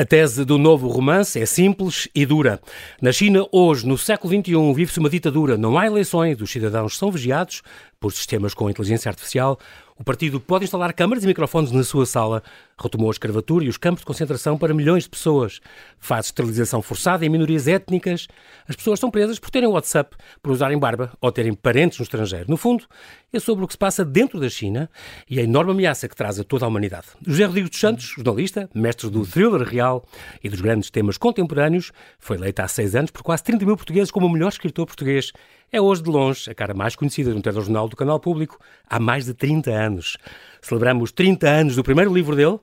A tese do novo romance é simples e dura. Na China, hoje, no século XXI, vive-se uma ditadura. Não há eleições, os cidadãos são vigiados por sistemas com inteligência artificial. O partido pode instalar câmaras e microfones na sua sala. Retomou a escravatura e os campos de concentração para milhões de pessoas. Faz esterilização forçada em minorias étnicas. As pessoas são presas por terem WhatsApp, por usarem barba ou terem parentes no estrangeiro. No fundo, é sobre o que se passa dentro da China e a enorme ameaça que traz a toda a humanidade. José Rodrigues dos Santos, jornalista, mestre do thriller real e dos grandes temas contemporâneos, foi eleito há seis anos por quase 30 mil portugueses como o melhor escritor português é hoje, de longe, a cara mais conhecida de um telejornal do canal público há mais de 30 anos. Celebramos 30 anos do primeiro livro dele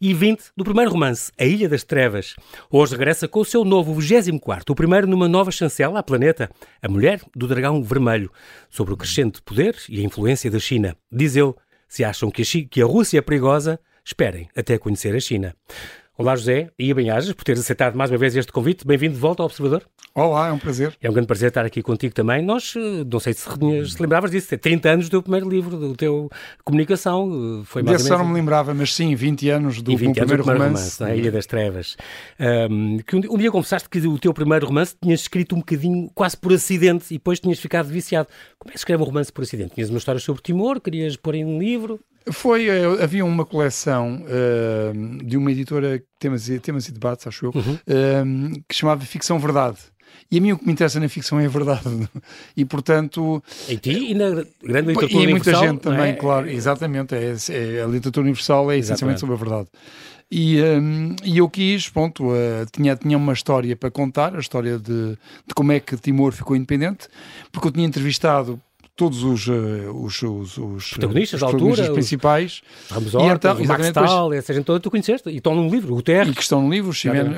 e 20 do primeiro romance, A Ilha das Trevas. Hoje regressa com o seu novo 24, o primeiro numa nova chancela à planeta, A Mulher do Dragão Vermelho, sobre o crescente poder e a influência da China. Diz ele, se acham que a, que a Rússia é perigosa, esperem até conhecer a China. Olá José, e bem-ajas por teres aceitado mais uma vez este convite. Bem-vindo de volta ao Observador. Olá, é um prazer. É um grande prazer estar aqui contigo também. Nós, eh, não sei se, se lembravas disso, é 30 anos do teu primeiro livro, do teu comunicação. Eh, foi mais Desse ou menos... não me lembrava, mas sim, 20 anos do, 20 anos primeiro, do primeiro romance. romance A Ilha das Trevas. Um, que um, um, dia confessaste que o teu primeiro romance tinhas escrito um bocadinho, quase por acidente, e depois tinhas ficado viciado. Como é que se escreve um romance por acidente? Tinhas uma história sobre Timor, querias pôr em um livro? Foi, eh, havia uma coleção uh, de uma editora, temas, temas e debates, acho eu, uhum. uh, que chamava Ficção Verdade. E a mim o que me interessa na ficção é a verdade. E portanto. Em ti e na grande literatura universal. E muita gente também, é? claro, exatamente. É, é, a literatura universal é essencialmente sobre a verdade. E, um, e eu quis, pronto, uh, tinha, tinha uma história para contar, a história de, de como é que Timor ficou independente, porque eu tinha entrevistado todos os, uh, os, os, os, protagonistas, os protagonistas altura, principais. Ramos Horta, então, Max Tal, essa gente toda tu conheceste, e estão num livro, o Terres. E que estão no livro,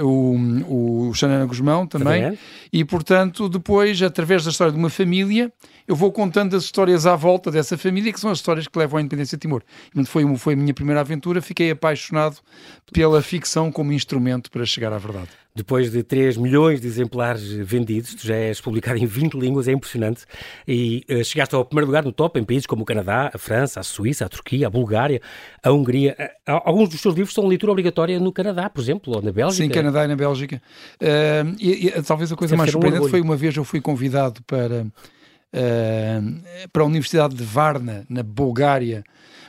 o, o Xanana Guzmão também. E, portanto, depois, através da história de uma família, eu vou contando as histórias à volta dessa família, que são as histórias que levam à independência de Timor. Foi, foi a minha primeira aventura, fiquei apaixonado pela ficção como instrumento para chegar à verdade. Depois de 3 milhões de exemplares vendidos, tu já és publicado em 20 línguas, é impressionante. E uh, chegaste ao primeiro lugar no top em países como o Canadá, a França, a Suíça, a Turquia, a Bulgária, a Hungria. Uh, alguns dos teus livros são leitura obrigatória no Canadá, por exemplo, ou na Bélgica. Sim, Canadá e na Bélgica. Uh, e, e, talvez a coisa mais surpreendente um foi uma vez eu fui convidado para uh, para a Universidade de Varna, na Bulgária,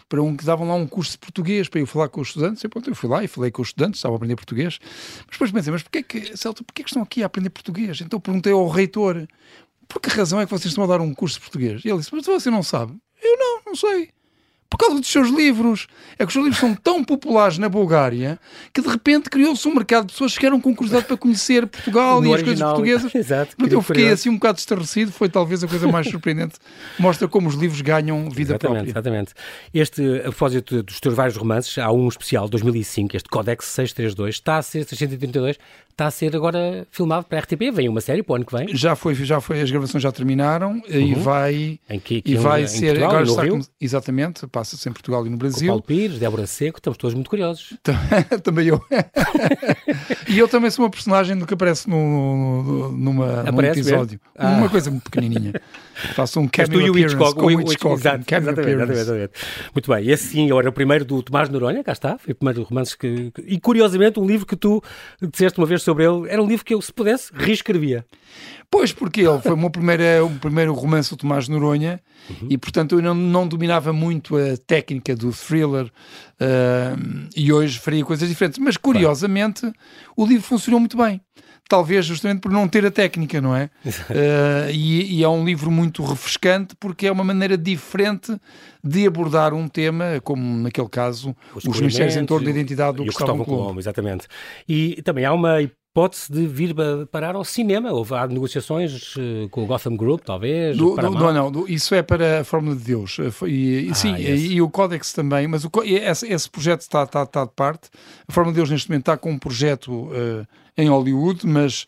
para um que davam lá um curso de português para eu falar com os estudantes. E pronto, eu fui lá e falei com os estudantes, estava a aprender português. Mas depois pensei, mas porquê que, Celto, porquê que estão aqui a aprender português? Então perguntei ao reitor, por que razão é que vocês estão a dar um curso de português? E ele disse, mas você não sabe. Eu não, não sei por causa dos seus livros. É que os seus livros são tão populares na Bulgária que de repente criou-se um mercado de pessoas que eram com curiosidade para conhecer Portugal e as coisas portuguesas. Exato. Mas eu fiquei assim um bocado estarrecido, foi talvez a coisa mais surpreendente. Mostra como os livros ganham vida exatamente, própria. Exatamente. Este, a propósito dos teus vários romances, há um especial, 2005, este Codex 632, está a ser 632, está a ser agora filmado para a RTP, vem uma série para o ano que vem. Já foi, já foi, as gravações já terminaram uhum. e vai, em que, que e vai ser, Portugal, agora está, Rio? exatamente, passa-se em Portugal e no Brasil. Com Paulo Pires, Débora Seco, estamos todos muito curiosos. também eu. e eu também sou uma personagem do que aparece no, no, numa, aparece num episódio. Ah. Uma coisa muito pequenininha. Faço um cameo appearance Hitchcock, com o Hitchcock. Exato, exatamente, exatamente, Muito bem, esse sim, era o primeiro do Tomás Noronha, cá está, foi o primeiro romance que, que... E curiosamente, um livro que tu disseste uma vez sobre ele, era um livro que eu, se pudesse, reescrevia. Pois, porque ele foi o meu primeiro, o primeiro romance do Tomás Noronha uhum. e, portanto, eu não, não dominava muito a técnica do thriller uh, e hoje faria coisas diferentes. Mas, curiosamente, o livro funcionou muito bem. Talvez justamente por não ter a técnica, não é? uh, e, e, é um livro muito refrescante porque é uma maneira diferente de abordar um tema, como naquele caso, os, os mistérios em torno da identidade do Gustavo Colombo. Exatamente. E também há uma hipótese de vir parar ao cinema. Houve há negociações uh, com o Gotham Group, talvez? Do, do, não, não, do, isso é para a Fórmula de Deus. Eh, e, ah, sim, e, e, o Codex também, mas o, esse, esse, projeto está, está, está, de parte. A Fórmula de Deus neste momento está com um projeto uh, em Hollywood, mas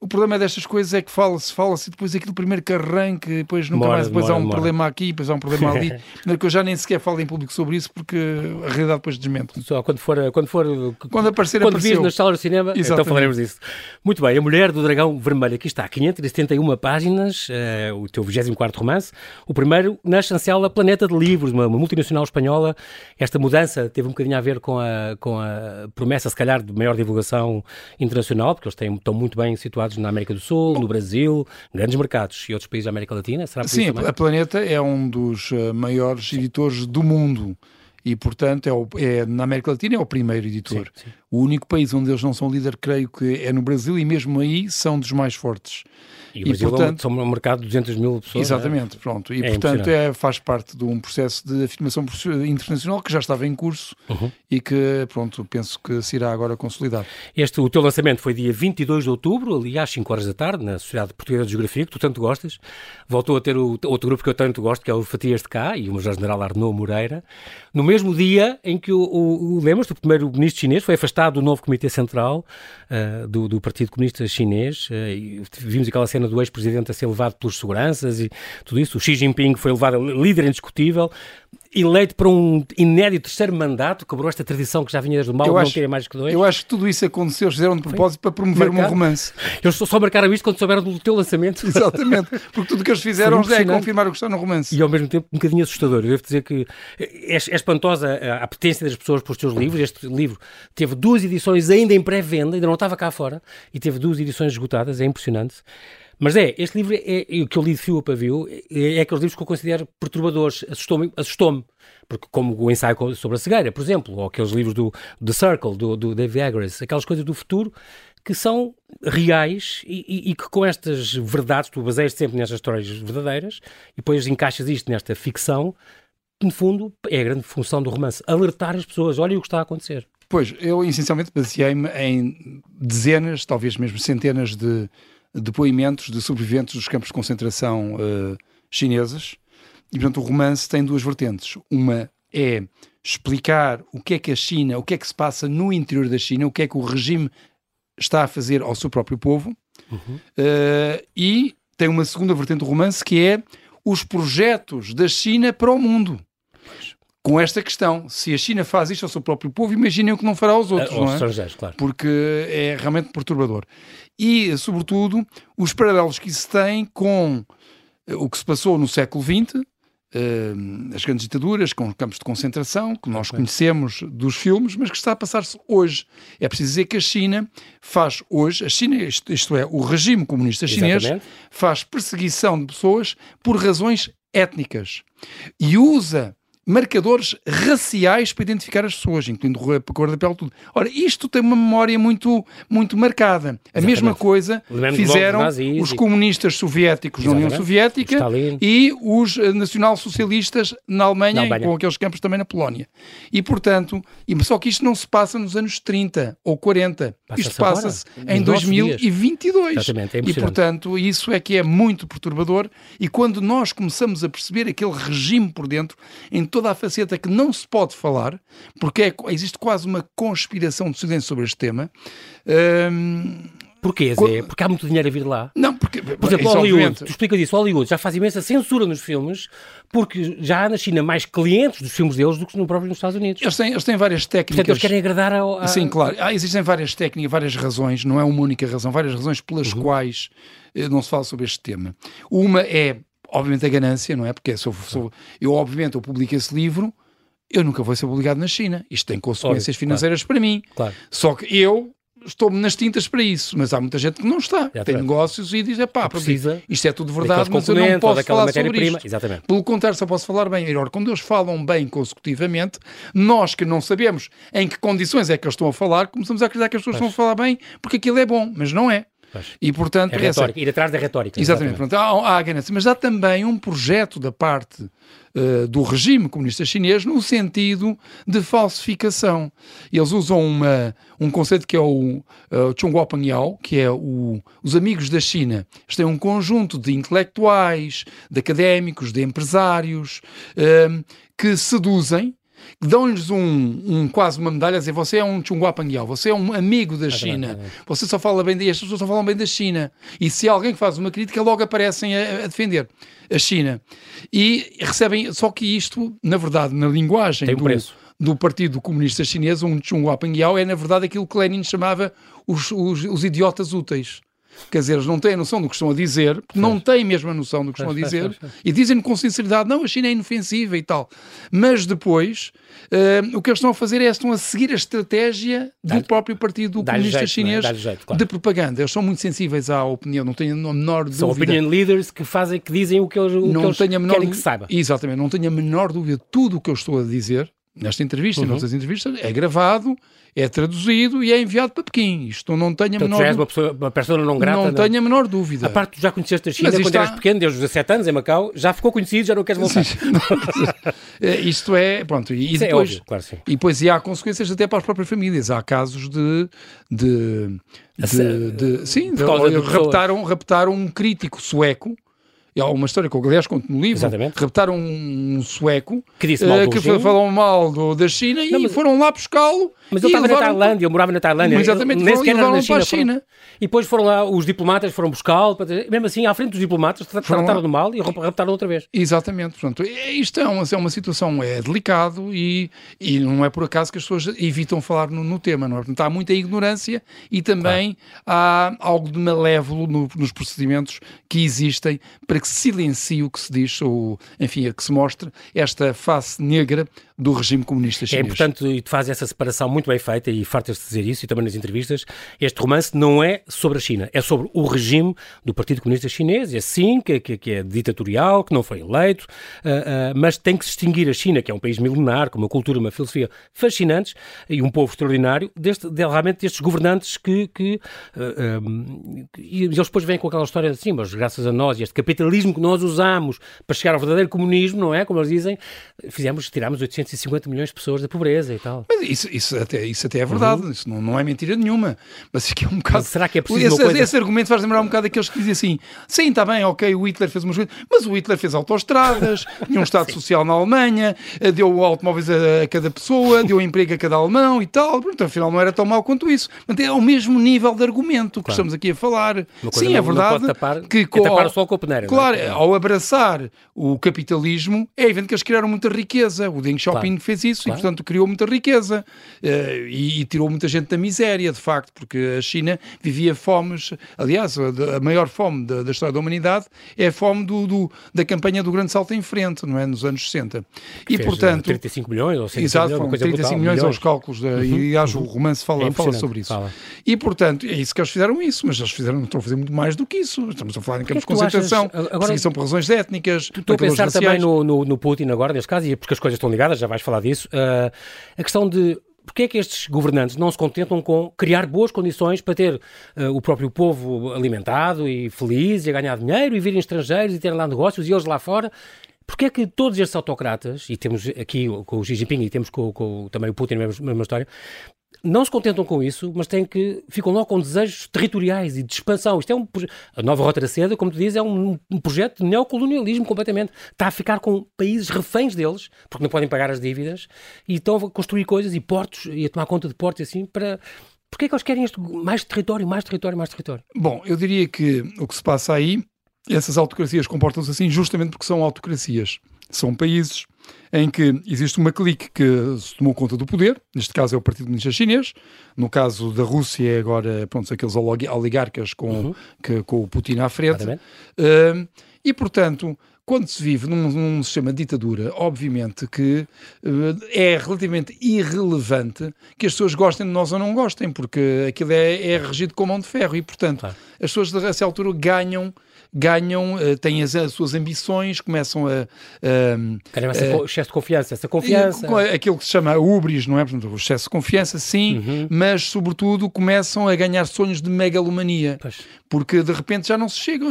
o problema é destas coisas é que fala-se, fala-se, depois aquilo primeiro que arranque, depois nunca mais, depois há um problema aqui, depois há um problema ali. que eu já nem sequer falo em público sobre isso porque a realidade depois desmente. Só quando for, quando for quando aparecer, quando vir nas salas de cinema, então Exatamente. então falaremos disso. Muito bem, A Mulher do Dragão Vermelho, aqui está, 571 páginas, uh, o teu 24 romance, o primeiro na chancela Planeta de Livros, uma, uma, multinacional espanhola. Esta mudança teve um bocadinho a ver com a, com a promessa, se calhar, de maior divulgação internacional, porque eles têm, estão muito bem situados na América do Sul, no Brasil, grandes mercados e outros países da América Latina. Será Sim, a Planeta é um dos uh, maiores editores do mundo e, portanto, é, o, é, na América Latina é o primeiro editor. Sim, sim. O único país onde eles não são líder, creio que é no Brasil, e mesmo aí são dos mais fortes. E, e Brasil portanto, são um mercado de 200 mil pessoas. Exatamente, é? pronto. E, é portanto, é, faz parte de um processo de afirmação internacional que já estava em curso uhum. e que, pronto, penso que se irá agora consolidar. Este, o teu lançamento foi dia 22 de outubro, ali às 5 horas da tarde, na Sociedade Portuguesa de Geografia, que tu tanto gostas. Voltou a ter o, outro grupo que eu tanto gosto, que é o Fatias de Cá e o Major-General Arnaud Moreira. No mesmo dia em que o, o, o lembras, o primeiro-ministro chinês foi afastado do novo Comitê Central uh, do, do, Partido Comunista Chinês. Uh, vimos aquela cena do ex-presidente a ser levado pelos seguranças e tudo isso. O Xi Jinping foi levado líder indiscutível eleito para um inédito terceiro mandato, quebrou esta tradição que já vinha desde o mal, eu não acho, queria mais que dois. Eu acho que tudo isso aconteceu, eles fizeram de propósito para promover um romance. Eles só marcaram isto quando souberam do teu lançamento. Exatamente, porque tudo o que eles fizeram já é confirmar o que está no romance. E ao mesmo tempo um bocadinho assustador. Eu devo dizer que é, é espantosa a apetência das pessoas pelos teus livros. Este livro teve duas edições ainda em pré-venda, ainda não estava cá fora, e teve duas edições esgotadas, é impressionante. Mas é, este livro, é, é, o que eu li de fio a pavio, é, é aqueles livros que eu considero perturbadores. Assustou-me, assustou-me porque como o ensaio sobre a cegueira, por exemplo, ou aqueles livros do The Circle, do, do David Eggers, aquelas coisas do futuro que são reais e, e, e, que com estas verdades, tu baseias sempre nestas histórias verdadeiras e depois encaixas isto nesta ficção, no fundo é a grande função do romance, alertar as pessoas, olha o que está a acontecer. Pois, eu essencialmente baseei-me em dezenas, talvez mesmo centenas de depoimentos de sobreviventes dos campos de concentração uh, chineses. E, portanto, o romance tem duas vertentes. Uma é explicar o que é que a China, o que é que se passa no interior da China, o que é que o regime está a fazer ao seu próprio povo. Uhum. Uh, e tem uma segunda vertente do romance que é os projetos da China para o mundo com esta questão. Se a China faz isto ao seu próprio povo, imaginem o que não fará aos outros, não é? claro. Porque é realmente perturbador. E, sobretudo, os paralelos que isso tem com eh, o que se passou no século XX, Uh, as grandes ditaduras com campos de concentração que nós conhecemos dos filmes, mas que está a passar-se hoje. É preciso dizer que a China faz hoje, a China, isto, isto é, o regime comunista chinês, Exatamente. faz perseguição de pessoas por razões étnicas e usa marcadores raciais para identificar as pessoas, incluindo a cor da pele, tudo. Ora, isto tem uma memória muito, muito marcada. A Exatamente. mesma coisa fizeram os comunistas soviéticos Exatamente. na União Soviética e os eh, nacionalsocialistas na Alemanha, na Alemanha, com aqueles campos também na Polónia. E, portanto, só que isto não se passa nos anos 30 ou 40. Passa isto passa-se em 2022. Exatamente, é e, portanto, isso é que é muito perturbador. E quando nós começamos a perceber aquele regime por dentro, em todo toda a faceta que não se pode falar, porque é, existe quase uma conspiração de silêncio sobre este tema. Um, Porquê, Zé? Porque há muito dinheiro a vir lá? Não, porque... Por exemplo, Hollywood, obviamente... tu explicas isso, Hollywood já faz imensa censura nos filmes porque já há na China mais clientes dos filmes deles do que no próprio nos Estados Unidos. Eles têm, eles têm várias técnicas... Portanto, eles querem agradar ao... A... Sim, claro. Ah, existem várias técnicas, várias razões, não é uma única razão, várias razões pelas uhum. quais eh, não se fala sobre este tema. Uma é obviamente a ganância, não é? Porque sou, sou, eu, obviamente, eu publico esse livro, eu nunca vou ser publicado na China. Isto tem consequências Óbvio, financeiras claro. para mim. Claro. Só que eu estou-me nas tintas para isso, mas há muita gente que não está. Exatamente. Tem negócios e diz, pá, precisa isto é tudo verdade, mas eu não posso falar sobre isto. Exatamente. Pelo contrário, só posso falar bem. Agora, quando eles falam bem consecutivamente, nós que não sabemos em que condições é que eles estão a falar, começamos a acreditar que as pessoas mas... estão a falar bem porque aquilo é bom, mas não é. E, portanto, é retórica, essa... ir atrás da retórica. Exatamente. exatamente. Há, há ganância, mas há também um projeto da parte uh, do regime comunista chinês no sentido de falsificação. Eles usam uma, um conceito que é o uh, Yao, que é o, os amigos da China. Eles têm um conjunto de intelectuais, de académicos, de empresários, uh, que seduzem dão-lhes um, um, quase uma medalha a dizer você é um Chunghua Pangyao, você é um amigo da China, você só fala bem, e as pessoas só falam bem da China. E se alguém faz uma crítica, logo aparecem a, a defender a China. E recebem, só que isto, na verdade, na linguagem Tem um do, preço. do Partido Comunista Chinês, um Chunghua Pangyao, é na verdade aquilo que Lenin chamava os, os, os idiotas úteis. Quer dizer, eles não têm a noção do que estão a dizer, não têm mesmo a noção do que estão a dizer, e dizem com sinceridade, não, a China é inofensiva e tal. Mas depois, uh, o que eles estão a fazer é, estão a seguir a estratégia do próprio Partido Comunista jeito, é? Chinês é? jeito, claro. de propaganda. Eles são muito sensíveis à opinião, não tenho a menor dúvida. São opinion leaders que fazem, que dizem o que eles, o não que eles querem que saiba. Exatamente, não tenho a menor dúvida. Tudo o que eu estou a dizer, nesta entrevista uhum. e noutras entrevistas, é gravado, é traduzido e é enviado para Pequim. Isto não tenho a menor dúvida. Uma, pessoa, uma pessoa não grata. Não, não tenho a menor dúvida. A parte tu já conheceste a China quando está... eras pequeno, desde os 17 anos em Macau, já ficou conhecido, já não queres voltar. É, isto é, pronto, e, e é depois, é óbvio, claro, sim. e depois e há consequências até para as próprias famílias. Há casos de, de, de, de, de sim, de, raptaram, raptaram um crítico sueco Há uma história que eu, aliás, conto no livro. Exatamente. Raptaram um sueco que, disse mal uh, que falou mal do, da China não, e mas... foram lá buscá-lo. Mas ele estava na Tailândia, eu morava na Tailândia. Exatamente, nem sequer na China. China. Foram... E depois foram lá, os diplomatas foram buscá-lo, mesmo assim, à frente dos diplomatas, trataram do mal e raptaram outra vez. Exatamente, portanto, isto é uma, é uma situação, é delicado e, e não é por acaso que as pessoas evitam falar no, no tema, não é? Portanto, há muita ignorância e também claro. há algo de malévolo no, nos procedimentos que existem para que se silencie o que se diz, ou, enfim, que se mostre esta face negra do regime comunista é chinês. É importante, e tu fazes essa separação muito bem feita, e fartas de dizer isso, e também nas entrevistas, este romance não é sobre a China, é sobre o regime do Partido Comunista Chinês, é sim, que, que, que é ditatorial, que não foi eleito, uh, uh, mas tem que se distinguir a China, que é um país milenar, com uma cultura, uma filosofia fascinantes, e um povo extraordinário, deste, de, realmente destes governantes que, que uh, e eles depois vêm com aquela história assim, mas graças a nós, e este capitalismo que nós usamos para chegar ao verdadeiro comunismo, não é? Como eles dizem, fizemos, tirámos 850 milhões de pessoas da pobreza e tal. Mas isso, isso, até, isso até é verdade, uhum. isso não, não é mentira nenhuma. Mas isso aqui é um bocado. Mas será que é preciso esse, coisa... esse argumento faz lembrar um bocado aqueles que dizem assim: sim, está bem, ok, o Hitler fez umas coisas, mas o Hitler fez autoestradas, tinha um Estado social na Alemanha, eh, deu automóveis a, cada pessoa, deu emprego a cada alemão e tal. Pronto, afinal, não era tão mau quanto isso. Portanto, é o mesmo nível de argumento que claro. estamos aqui a falar. Sim, é verdade. tapar, que, tapar só com a peneira, Claro, é? ao abraçar o capitalismo, é evidente que eles criaram muita riqueza. O Deng Xiaoping claro. fez isso claro. e, portanto, criou muita riqueza uh, e, e, tirou muita gente da miséria, de facto, porque a China vivia fomes. Aliás, a, a maior fome da, da, história da humanidade é a fome do, do, da campanha do Grande Salto em Frente, não é? Nos anos 60. Que e, portanto. 35 milhões ou 100 exato, milhões, 35 brutal, milhões, aos cálculos, uhum, e acho uhum. o romance fala, é fala sobre isso. Fala. E, portanto, é isso que eles fizeram isso, mas eles fizeram, estão a fazer muito mais do que isso. Estamos a falar em campos de concentração, achas, agora, perseguição por razões étnicas. Estou a pensar também no, no, no, Putin agora, neste caso, e porque as coisas estão ligadas, já vais falar disso. Uh, a questão de porque é que estes governantes não se contentam com criar boas condições para ter uh, o próprio povo alimentado e feliz e a ganhar dinheiro e virem estrangeiros e terem lá negócios e eles lá fora? Porque é que todos estes autocratas, e temos aqui com o Xi Jinping e temos com, com também o Putin a mesma, mesma história, não se contentam com isso, mas têm que ficam logo com desejos territoriais e de expansão. Isto é um a nova Rota da Seda, como tu dizes, é um, um, projeto de neocolonialismo completamente. Está a ficar com países reféns deles, porque não podem pagar as dívidas, e estão a construir coisas e portos e a tomar conta de portos assim para Porquê é que eles querem isto? Mais território, mais território, mais território? Bom, eu diria que o que se passa aí, essas autocracias comportam-se assim justamente porque são autocracias. São países em que existe uma clique que se tomou conta do poder, neste caso é o Partido Comunista Chinês, no caso da Rússia é agora pronto, aqueles oligarcas com, uhum. que, com o Putin à frente, uh, e portanto quando se vive num, num, sistema de ditadura, obviamente que uh, é relativamente irrelevante que as pessoas gostem de nós ou não gostem, porque aquilo é, é regido com mão de ferro e, portanto, claro. as pessoas dessa altura ganham ganham, uh, têm as, as, suas ambições, começam a. Ganham esse excesso de confiança, essa confiança. Aquilo que se chama ubris, não é? Portanto, o excesso de confiança, sim, uhum. mas sobretudo começam a ganhar sonhos de megalomania. Pois. Porque de repente já não se chegam.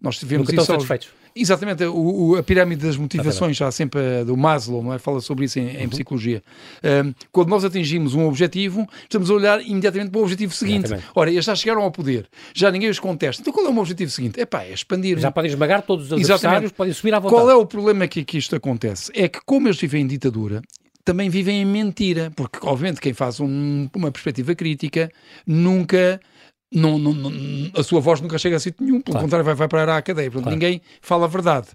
Nós tivemos Nunca isso. Estão satisfeitos. Exatamente, o, o, a pirâmide das motivações, já sempre uh, do Maslow, não é? fala sobre isso em, em uhum. psicologia. Um, quando nós atingimos um objetivo, estamos a olhar imediatamente para o objetivo seguinte. Exatamente. Ora, eles já chegaram ao poder, já ninguém os contesta. Então qual é o objetivo seguinte? É pá, é expandir. Já podem esmagar todos os adversários, podem subir à vontade. Qual é o problema que, que isto acontece? É que como eles vivem em ditadura, também vivem em mentira, porque, obviamente, quem faz um, uma perspectiva crítica nunca não, não, não, a sua voz nunca chega a sítio nenhum, pelo claro. contrário, vai, vai parar à cadeia. Portanto, claro. ninguém fala a verdade.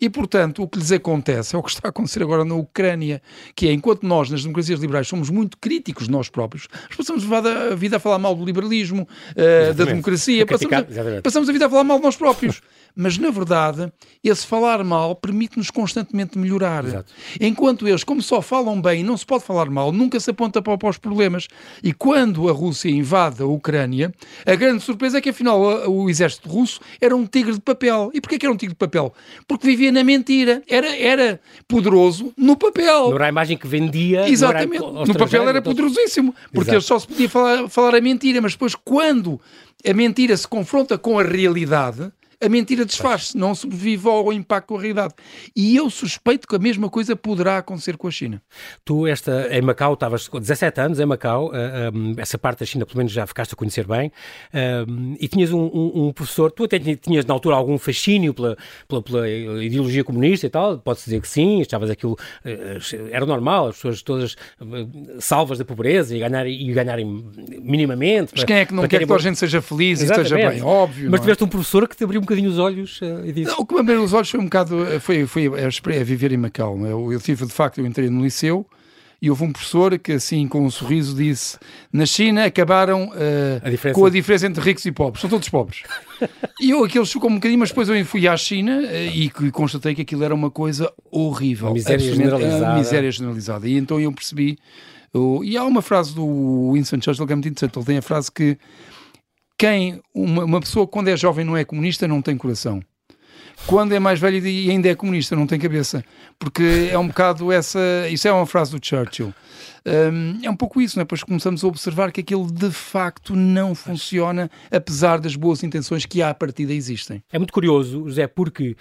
E, portanto, o que lhes acontece é o que está a acontecer agora na Ucrânia, que é, enquanto nós, nas democracias liberais, somos muito críticos de nós próprios, passamos a vida a falar mal do liberalismo, uh, da democracia, passamos a, passamos a vida a falar mal de nós próprios. Mas, na verdade, esse falar mal permite-nos constantemente melhorar. Exato. Enquanto eles, como só falam bem e não se pode falar mal, nunca se aponta para, os problemas. E quando a Rússia invade a Ucrânia, a grande surpresa é que, afinal, o exército russo era um tigre de papel. E porquê que era um tigre de papel? Porque vivia na mentira. Era, era poderoso no papel. Não era a imagem que vendia. Exatamente. No papel era poderosíssimo. Porque ele só se podia falar, falar a mentira. Mas depois, quando a mentira se confronta com a realidade, a mentira desfaz-se, não sobrevive ao impacto com a realidade. E eu suspeito que a mesma coisa poderá acontecer com a China. Tu, esta, em Macau, estavas com 17 anos em Macau, eh, eh, essa parte da China pelo menos já ficaste a conhecer bem, uh, e tinhas um, um, um, professor, tu até tinhas na altura algum fascínio pela, pela, pela ideologia comunista e tal, pode-se dizer que sim, estavas aquilo, era normal, as pessoas todas salvas da pobreza e ganharem, e ganharem minimamente. Mas quem é que não quer que toda a gente seja feliz Exatamente. e esteja bem? Óbvio. Mas é? tiveste é? um professor que te abriu bocadinho os olhos uh, e disse... Não, o que me abriu os olhos foi um bocado, eh, foi, foi a, a viver em Macau. É? Eu, eu tive, de facto, eu entrei no liceu e houve um professor que, assim, com um sorriso, disse: Na China acabaram uh, a com a diferença entre ricos e pobres, são todos pobres. e eu, aquilo chocou um bocadinho, mas depois eu fui à China uh, e, e, constatei que aquilo era uma coisa horrível. Uma miséria generalizada. Uma miséria generalizada. E então eu percebi. Uh, e há uma frase do Winston Churchill que é muito interessante. Ele tem a frase que quem uma, uma pessoa quando é jovem não é comunista não tem coração quando é mais velho e ainda é comunista, não tem cabeça. Porque é um bocado essa. Isso é uma frase do Churchill. Um, é um pouco isso, não é? Pois começamos a observar que aquilo de facto não funciona, apesar das boas intenções que à partida existem. É muito curioso, José, porque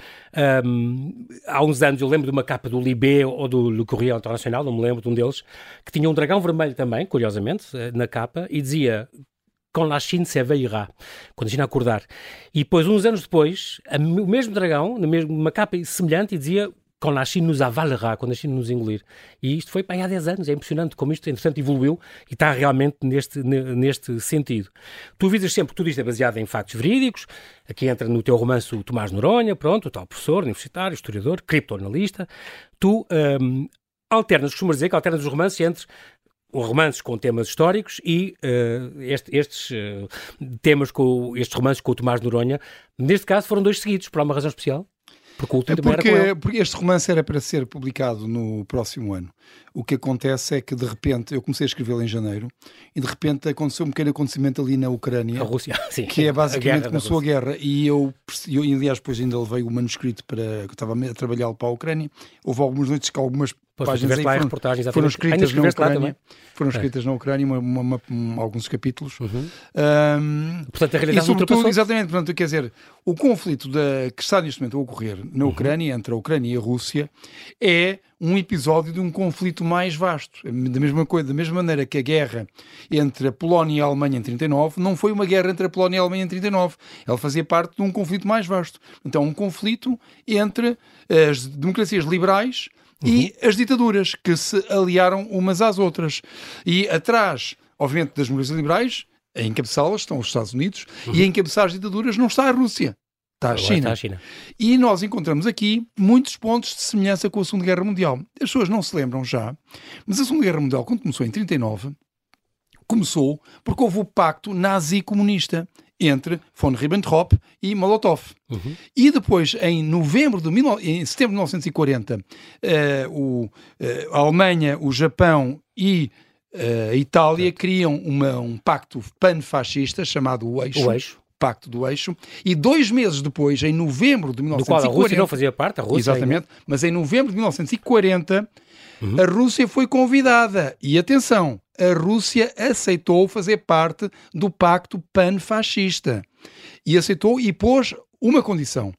um, há uns anos eu lembro de uma capa do Libé ou do Le Courrier Internacional, não me lembro de um deles, que tinha um dragão vermelho também, curiosamente, eh, na capa, e dizia quando a China se veirá, quando a China acordar. E depois, uns anos depois, o mesmo dragão, na mesma capa semelhante, e dizia quando a China nos avalerá, quando a China nos engolir. E isto foi para aí há 10 anos, é impressionante como isto, entretanto, evoluiu e está realmente neste, neste sentido. Tu avisas sempre que tudo isto é baseado em factos verídicos, aqui entra no teu romance o Tomás Noronha, pronto, o tal professor, universitário, historiador, criptoanalista. Tu um, alternas, costumas dizer que alternas os romances entre romances com temas históricos e uh, este, estes uh, temas com estes romances com o Tomás Noronha, neste caso foram dois seguidos, por uma razão especial? Porque o último é porque, porque este romance era para ser publicado no próximo ano. O que acontece é que de repente eu comecei a escrevê-lo em janeiro e de repente aconteceu um pequeno acontecimento ali na Ucrânia, Rússia, que é basicamente a começou a guerra e eu, eu aliás depois ainda levei o manuscrito para que estava a trabalhar para a Ucrânia. Houve algumas noites que algumas Pois, páginas aí foram, reportagens, foram escritas na Ucrânia, foram escritas é. na Ucrânia uma, uma, uma, alguns capítulos. Uhum. Um, portanto, a realidade e sobretudo, exatamente, portanto, quer dizer, o conflito da, que está neste momento a ocorrer na uhum. Ucrânia, entre a Ucrânia e a Rússia, é um episódio de um conflito mais vasto. Da mesma coisa, da mesma maneira que a guerra entre a Polónia e a Alemanha em 39 não foi uma guerra entre a Polónia e a Alemanha em 39. Ela fazia parte de um conflito mais vasto. Então, um conflito entre as democracias liberais uhum. e as ditaduras que se aliaram umas às outras. E atrás, obviamente, das democracias liberais, a encabeçá-las estão os Estados Unidos uhum. e a encabeçar as ditaduras não está a Rússia. Está a, China. está a China. E nós encontramos aqui muitos pontos de semelhança com a Segunda Guerra Mundial. As pessoas não se lembram já, mas a Segunda Guerra Mundial, quando começou em 39, começou porque houve o pacto nazi-comunista entre von Ribbentrop e Molotov. Uhum. E depois, em novembro de em setembro de 1940, uh, eh, o, uh, a Alemanha, o Japão e uh, a Itália criam uma, um pacto panfascista chamado o Eixo. O Eixo. Pacto do Eixo, e dois meses depois, em novembro de 1940... Do qual a Rússia não fazia parte, a Rússia... Exatamente, ainda. mas em novembro de 1940, uhum. a Rússia foi convidada, e atenção, a Rússia aceitou fazer parte do pacto panfascista. E aceitou e pôs uma condição.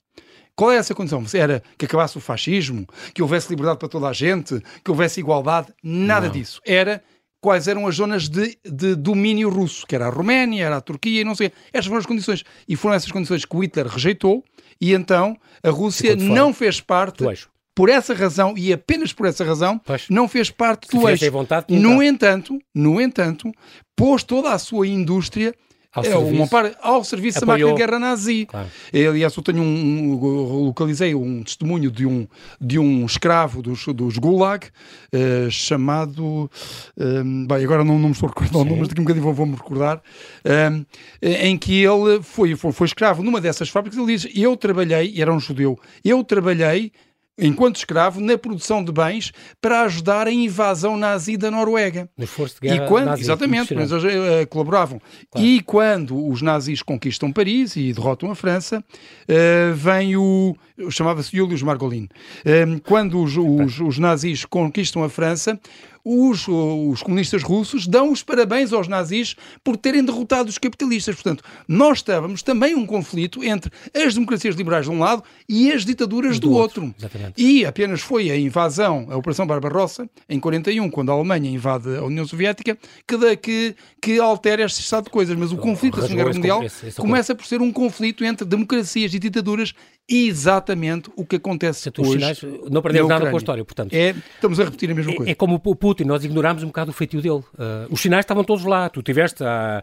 Qual é essa condição? Era que acabasse o fascismo, que houvesse liberdade para toda a gente, que houvesse igualdade? Nada Não. disso. Era quais eram as zonas de, de, domínio russo, que era a Roménia, era a Turquia e não sei. Estas foram as condições. E foram essas condições que o Hitler rejeitou, e então a Rússia não fez parte por essa razão e apenas por essa razão pois. não fez parte do eixo. Vontade, no entanto, no entanto, pôs toda a sua indústria ao, é, serviço. Uma par, ao serviço da máquina de guerra nazi. Claro. Aliás, eu tenho um, um, localizei um testemunho de um, de um escravo dos, dos Gulag uh, chamado. Um, bem, agora não, não me estou a recordar o nome, mas daqui um bocadinho vou, vou-me recordar. Um, em que ele foi, foi, foi escravo numa dessas fábricas. Ele diz: Eu trabalhei, era um judeu, eu trabalhei enquanto escravo, na produção de bens para ajudar a invasão nazi da Noruega. No esforço de guerra e quando, nazi, Exatamente, mas eles uh, colaboravam. Claro. E quando os nazis conquistam Paris e derrotam a França, uh, vem o... chamava-se Julius Margolin. Uh, quando os, os, os nazis conquistam a França, os, os comunistas russos dão os parabéns aos nazis por terem derrotado os capitalistas. Portanto, nós estávamos também um conflito entre as democracias liberais de um lado e as ditaduras do, do outro. outro. E apenas foi a invasão, a Operação Barbarossa, em 41, quando a Alemanha invade a União Soviética, que, que, que altera este estado de coisas. Mas o conflito da Segunda Guerra Mundial começa por ser um conflito entre democracias e ditaduras exatamente o que acontece hoje. Sinais, não perdemos nada com a história, portanto. É, estamos a repetir a mesma é, coisa. É como o Putin, nós ignorámos um bocado o feitio dele. Uh, os sinais estavam todos lá. Tu tiveste há,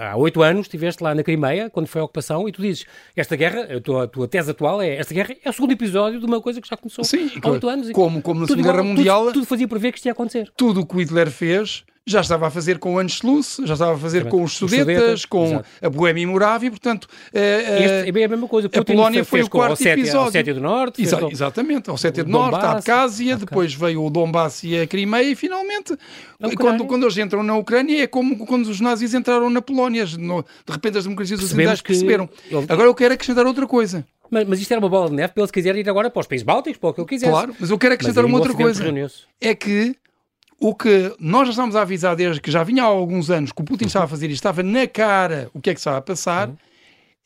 há oito anos, estiveste lá na Crimeia, quando foi a ocupação, e tu dizes, esta guerra, a tua, a tua tese atual é, esta guerra é o segundo episódio de uma coisa que já começou Sim, há oito anos. Como, como na Segunda Guerra Mundial... Tudo, tudo fazia prever que isto ia acontecer. Tudo o que o Hitler fez já estava a fazer com o Anschluss, já estava a fazer com os Sudetas, com Exato. a Boêmia e Moravia, portanto... Uh, é bem a mesma coisa. Putin a Polónia foi o quarto Ossétia, episódio. Ossétia do Norte. Exa com... Exatamente, a Ossétia do Norte, a okay. depois veio o Donbass e a Crimeia e finalmente, quando, quando eles entram na Ucrânia, é como quando os nazis entraram na Polónia. No, de repente as democracias ocidentais perceberam. Ele... Agora eu quero acrescentar outra coisa. Mas, mas, isto era uma bola de neve para eles quiserem ir agora para os países bálticos, para o que eu quisesse. Claro, mas eu quero acrescentar uma outra coisa. É que o que nós já estamos a avisar desde que já vinha há alguns anos que o Putin estava a fazer e estava na cara o que é que estava a passar, uhum.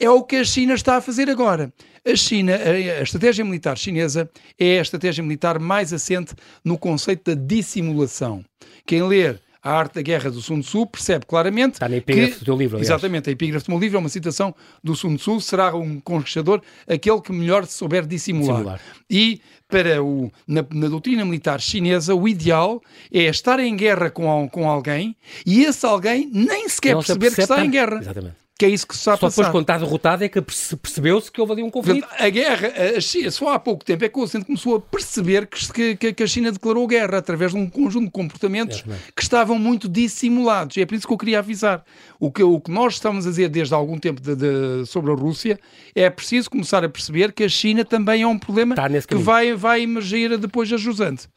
é o que a China está a fazer agora. A China, a, estratégia militar chinesa é a estratégia militar mais assente no conceito da dissimulação. Quem ler a Arte da Guerra do Sun Tzu percebe claramente Está na epígrafe que, do teu livro, aliás. Exatamente, a epígrafe do meu livro é uma citação do Sun Tzu, será um conquistador aquele que melhor souber dissimular. Simular. E para o, na, na, doutrina militar chinesa, o ideal é estar em guerra com, com alguém e esse alguém nem sequer perceber que está em guerra. Exatamente que é isso que se está a passar. Só depois, quando está derrotado, é que percebeu-se que houve ali um conflito. A guerra, a China, só há pouco tempo é que o Ocidente começou a perceber que, que, que, a China declarou guerra através de um conjunto de comportamentos é, que estavam muito dissimulados. E é por isso que eu queria avisar. O que, o que nós estamos a dizer desde há algum tempo de, de, sobre a Rússia é preciso começar a perceber que a China também é um problema que vai, vai emergir depois a jusante.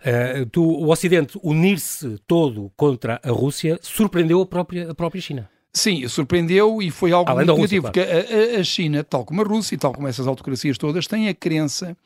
Uh, tu, o Ocidente unir-se todo contra a Rússia surpreendeu a própria, a própria China. Sim, surpreendeu e foi algo Além muito negativo, porque a, a, China, tal como a Rússia e tal como essas autocracias todas, tem a crença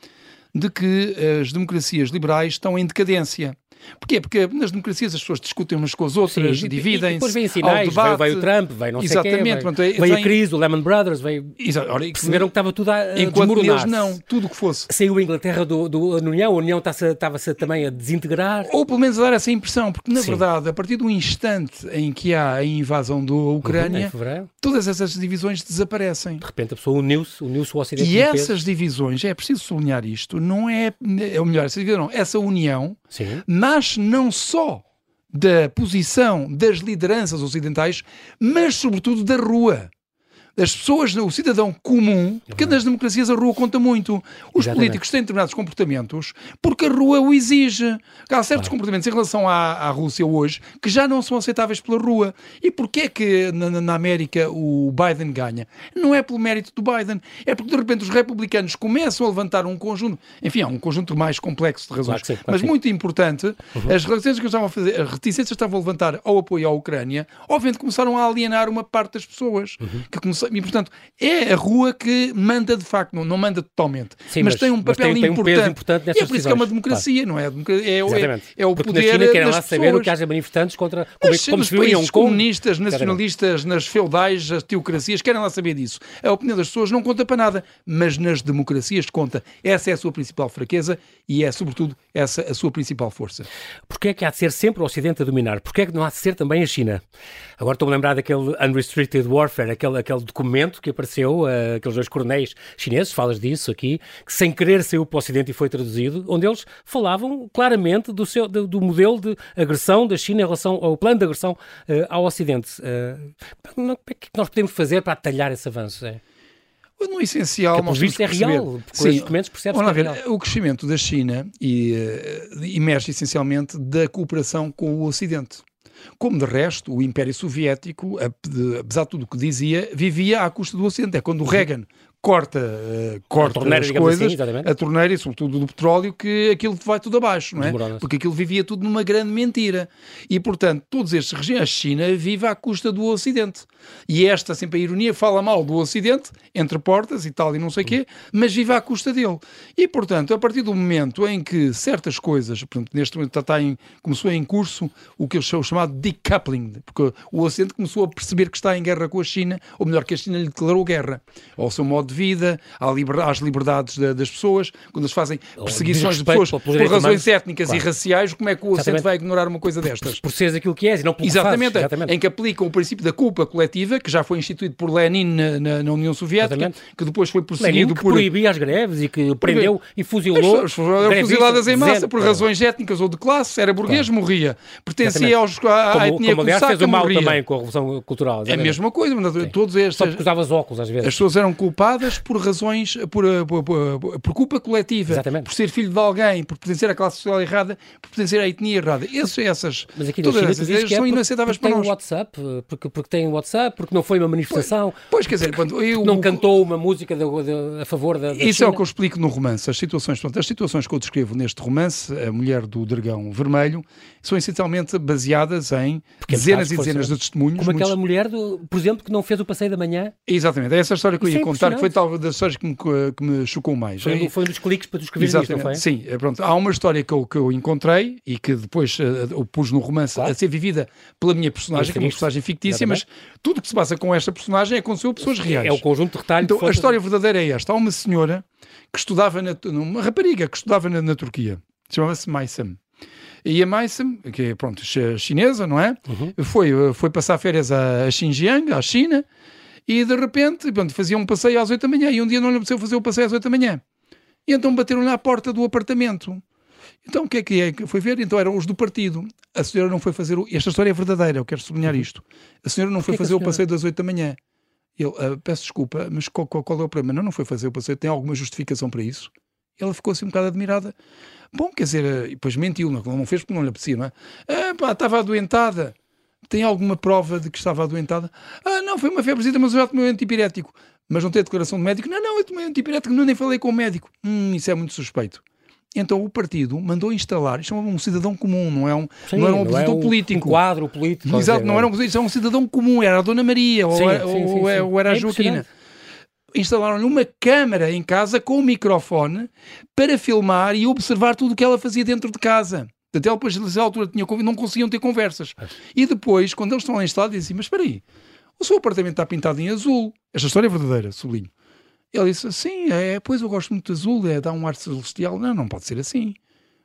de que as democracias liberais estão em decadência. Porquê? Porque nas democracias as pessoas discutem umas com as outras, dividem-se. Depois vêm sinais, veio, veio, o Trump, veio não sei quem, veio, veio, veio a crise, o Lehman Brothers, veio, Ora, perceberam que estava tudo a Enquanto eles não, tudo o que fosse. Saiu a Inglaterra do, do, da União, a União estava-se também a desintegrar. Ou pelo menos a dar essa impressão, porque na Sim. verdade, a partir do instante em que há a invasão da Ucrânia, uhum, todas essas divisões desaparecem. De repente a pessoa uniu-se, uniu-se o Ocidente. E essas divisões, é preciso sublinhar isto, não é, é o melhor, essa, divisão, essa união Sim. Nasce não só da posição das lideranças ocidentais, mas sobretudo da rua das pessoas, o cidadão comum, porque nas democracias a rua conta muito. Os Exatamente. políticos têm determinados comportamentos porque a rua o exige. Há certos claro. comportamentos em relação à, à, Rússia hoje que já não são aceitáveis pela rua. E porquê é que na, na, América o Biden ganha? Não é pelo mérito do Biden, é porque de repente os republicanos começam a levantar um conjunto, enfim, é um conjunto mais complexo de razões, claro sim, claro mas sim. muito importante. Uhum. As reticências que estavam a fazer, as reticências estavam a levantar ao apoio à Ucrânia, obviamente começaram a alienar uma parte das pessoas uhum. que começaram e, portanto, é a rua que manda de facto, não, não manda totalmente, Sim, mas, mas, tem um papel tem, importante. Tem um importante e é por isso que é uma democracia, claro. não é? É, é, é o Porque poder na China querem lá saber o que haja manifestantes contra como, como se viu em Hong Kong. comunistas, nacionalistas, nas feudais, as teocracias, querem lá saber disso. A opinião das pessoas não conta para nada, mas nas democracias conta. Essa é a sua principal fraqueza e é, sobretudo, essa a sua principal força. Porquê é que há de ser sempre o Ocidente a dominar? Porquê é que não há de ser também a China? Agora estou-me a lembrar daquele Unrestricted Warfare, aquele, aquele documento que apareceu, uh, aqueles dois coronéis chineses, falas disso aqui, que sem querer saiu para o Ocidente e foi traduzido, onde eles falavam claramente do, seu, do, do modelo de agressão da China em relação ao plano de agressão uh, ao Ocidente. Uh, o que é que nós podemos fazer para atalhar esse avanço? É? No essencial, que, visto é real. Sim, os documentos percebe Vamos lá ver, é o crescimento da China e, emerge essencialmente da cooperação com o Ocidente. Como de resto, o Império Soviético, apesar de tudo o que dizia, vivia à custa do Ocidente. É quando o Reagan corta, uh, corta torneira, as coisas, assim, a torneira e sobretudo do petróleo, que aquilo vai tudo abaixo, não é? Porque aquilo vivia tudo numa grande mentira. E, portanto, todos estes regiões, a China vive à custa do Ocidente. E esta, sempre a ironia, fala mal do Ocidente, entre portas e tal e não sei o quê, mas vive à custa dele. E, portanto, a partir do momento em que certas coisas, portanto, neste momento está em, começou em curso o que eu chamo chamado decoupling, porque o Ocidente começou a perceber que está em guerra com a China, ou melhor, que a China lhe declarou guerra, ao seu modo de de vida, às liberdades das pessoas, quando eles fazem perseguições de pessoas por razões étnicas e raciais, como é que o Ocidente vai ignorar uma coisa destas? Por, por seres aquilo que és e não pelo exatamente, exatamente, em que aplicam o princípio da culpa coletiva, que já foi instituído por Lenin na, União Soviética, que depois foi prosseguido por... proibia as greves e que prendeu e fuzilou... Fuziladas em massa por razões étnicas ou de classe, era burguês, morria. Pertencia aos, à, à etnia como, aliás, fez o mal também com a Revolução Cultural. É a mesma coisa, mas todos estes... Só porque usavas óculos às vezes. As pessoas eram culpadas por razões razões, por, eh, por, por, por culpa coletiva, Exatamente. por ser filho de alguém, por pertencer à classe social errada, por pertencer à etnia errada. Essas, essas, Mas aqui todas essas ideias são é inaceitáveis para nós. WhatsApp, porque, porque tem WhatsApp, porque não foi uma manifestação. Pois, pois quer dizer, quando eu, não cantou uma música de, de, a favor da, da Isso China. é o que eu explico no romance. As situações, portanto, as situações que eu descrevo neste romance, a mulher do dragão vermelho, são essencialmente baseadas em Porque dezenas e dezenas de testemunhos. Como muitos... aquela mulher, do, por exemplo, que não fez o passeio da manhã. Exatamente, é essa história que eu ia é contar, que foi talvez das histórias que me, que me chocou mais. Foi, foi um dos cliques para tu escrever isto, não foi? Sim, é, pronto. Há uma história que eu, que eu encontrei e que depois uh, eu pus no romance claro. a ser vivida pela minha personagem, que é uma personagem fictícia, Exatamente. mas tudo que se passa com esta personagem aconteceu a pessoas reais. É o conjunto de retalhos. Então, a história verdadeira é esta. Há uma senhora que estudava, na, uma rapariga que estudava na, na Turquia, chamava-se Maisam. E a Maisam, que é, pronto, chinesa, não é? Uhum. Foi, foi passar férias a, Xinjiang, à China, e de repente, pronto, fazia um passeio às 8 da manhã e um dia não lhe apeteceu fazer o passeio às 8 da manhã. E então bateram-lhe à porta do apartamento. Então o que é que é que foi ver? Então eram os do partido. A senhora não foi fazer o... Esta história é verdadeira, eu quero sublinhar isto. A senhora não foi fazer o passeio das 8 da manhã. Ele, uh, peço desculpa, mas qual, qual, qual, é o problema? Não, não foi fazer o passeio, tem alguma justificação para isso? Ela ficou assim um bocado admirada. Bom, quer dizer, uh, depois mentiu, não, não fez porque não lhe apetecia, não é? Ah, pá, estava adoentada. Tem alguma prova de que estava adoentada? Ah, não, foi uma febrezita, mas eu já tomei um antipirético. Mas não tem declaração de médico? Não, não, eu tomei um antipirético, não nem falei com o médico. Hum, isso é muito suspeito. Então o partido mandou instalar, isto é um cidadão comum, não é um, sim, não era um opositor é um, político. Um quadro político. Exato, não era um opositor, é um cidadão comum, era a Dona Maria sim, ou, sim, ou, ou, era a é Joaquina. Instalaram-lhe uma câmara em casa com um microfone para filmar e observar tudo o que ela fazia dentro de casa. Até depois, nessa altura, tinha, não conseguiam ter conversas. E depois, quando eles estão lá instalados, dizem assim: Mas espera aí, o seu apartamento está pintado em azul. Esta história é verdadeira, sublinho. Ele disse, sim, é, pois eu gosto muito de azul, é, dá um ar celestial. Não, não pode ser assim.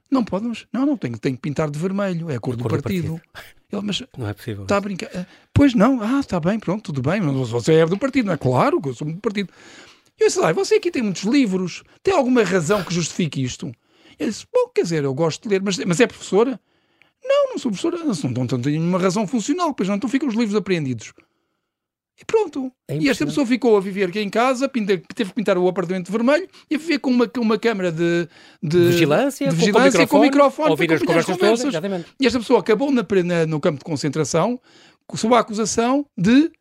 Não podemos. Não, não, tenho, tenho que pintar de vermelho, é a cor, do, cor partido. do, partido. Ele, mas não é possível. Está a brincar. Ah, pois não, ah, está bem, pronto, tudo bem. Mas você é do partido, não é? Claro que eu sou do partido. E eu disse lá, você aqui tem muitos livros, tem alguma razão que justifique isto? Ele disse, bom, quer dizer, eu gosto de ler, mas, mas é professora? Não, não sou professora, não, não, não tenho nenhuma razão funcional, pois não, então ficam os livros apreendidos. E pronto. É e esta pessoa ficou a viver aqui em casa, pinta, teve que pintar o apartamento vermelho e a viver com uma, uma câmara de, de vigilância, de vigilância com, microfone, com ouvir as conversas, conversas. Todas, e esta pessoa acabou na, na, no campo de concentração sob a acusação de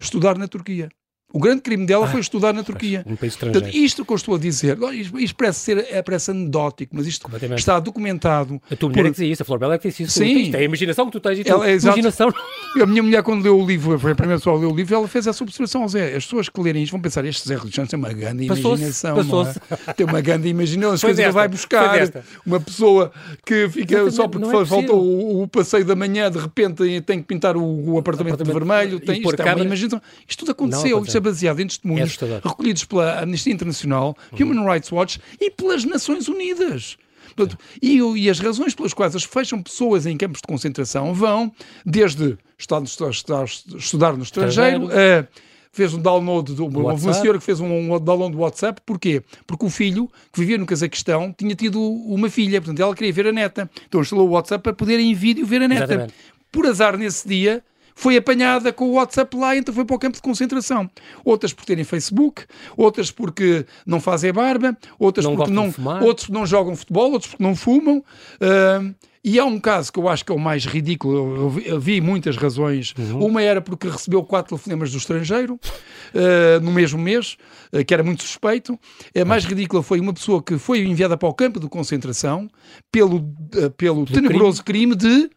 estudar na Turquia. O grande crime dela ah, foi estudar na Turquia. Um país estrangeiro. Portanto, isto que eu estou a dizer, isto parece ser é, parece anedótico, mas isto está documentado. A tua mulher por... é que dizia isso, a Flor Bela é que disse isso. Sim. Isto é a imaginação que tu tens. E tu, ela, é, imaginação. A minha mulher, quando leu o livro, foi a primeira pessoa a ler o livro, ela fez essa observação. Zé, as pessoas que lerem isto vão pensar, este Zé Rodrigues tem uma grande imaginação. Passou é? Tem uma grande imaginação. As coisas vai buscar uma pessoa que fica só porque é faltou o, o, passeio da manhã, de repente tem que pintar o, o apartamento, apartamento de vermelho. Tem, isto é uma imaginação. Isto tudo aconteceu, isto é baseado em testemunhos é recolhidos pela Amnistia Internacional, uhum. Human Rights Watch e pelas Nações Unidas. Portanto, e, e, as razões pelas quais as fecham pessoas em campos de concentração vão desde estudar, estudar, estudar no estrangeiro, estrangeiro. a fez um download, do, uma senhora que fez um, um, download do WhatsApp, porquê? Porque o filho, que vivia no Cazaquistão, tinha tido uma filha, portanto ela queria ver a neta. Então instalou o WhatsApp para poder em vídeo ver a neta. Exatamente. Por azar nesse dia, foi apanhada com o WhatsApp lá, então foi para o campo de concentração. Outras por terem Facebook, outras porque não fazem barba, outras não porque não, outros não jogam futebol, outros porque não fumam. Uh, e há um caso que eu acho que é o mais ridículo, eu vi, eu vi muitas razões. Uhum. Uma era porque recebeu quatro telefonemas do estrangeiro uh, no mesmo mês, uh, que era muito suspeito. A mais ridícula foi uma pessoa que foi enviada para o campo de concentração pelo, uh, pelo tenebroso crime. crime de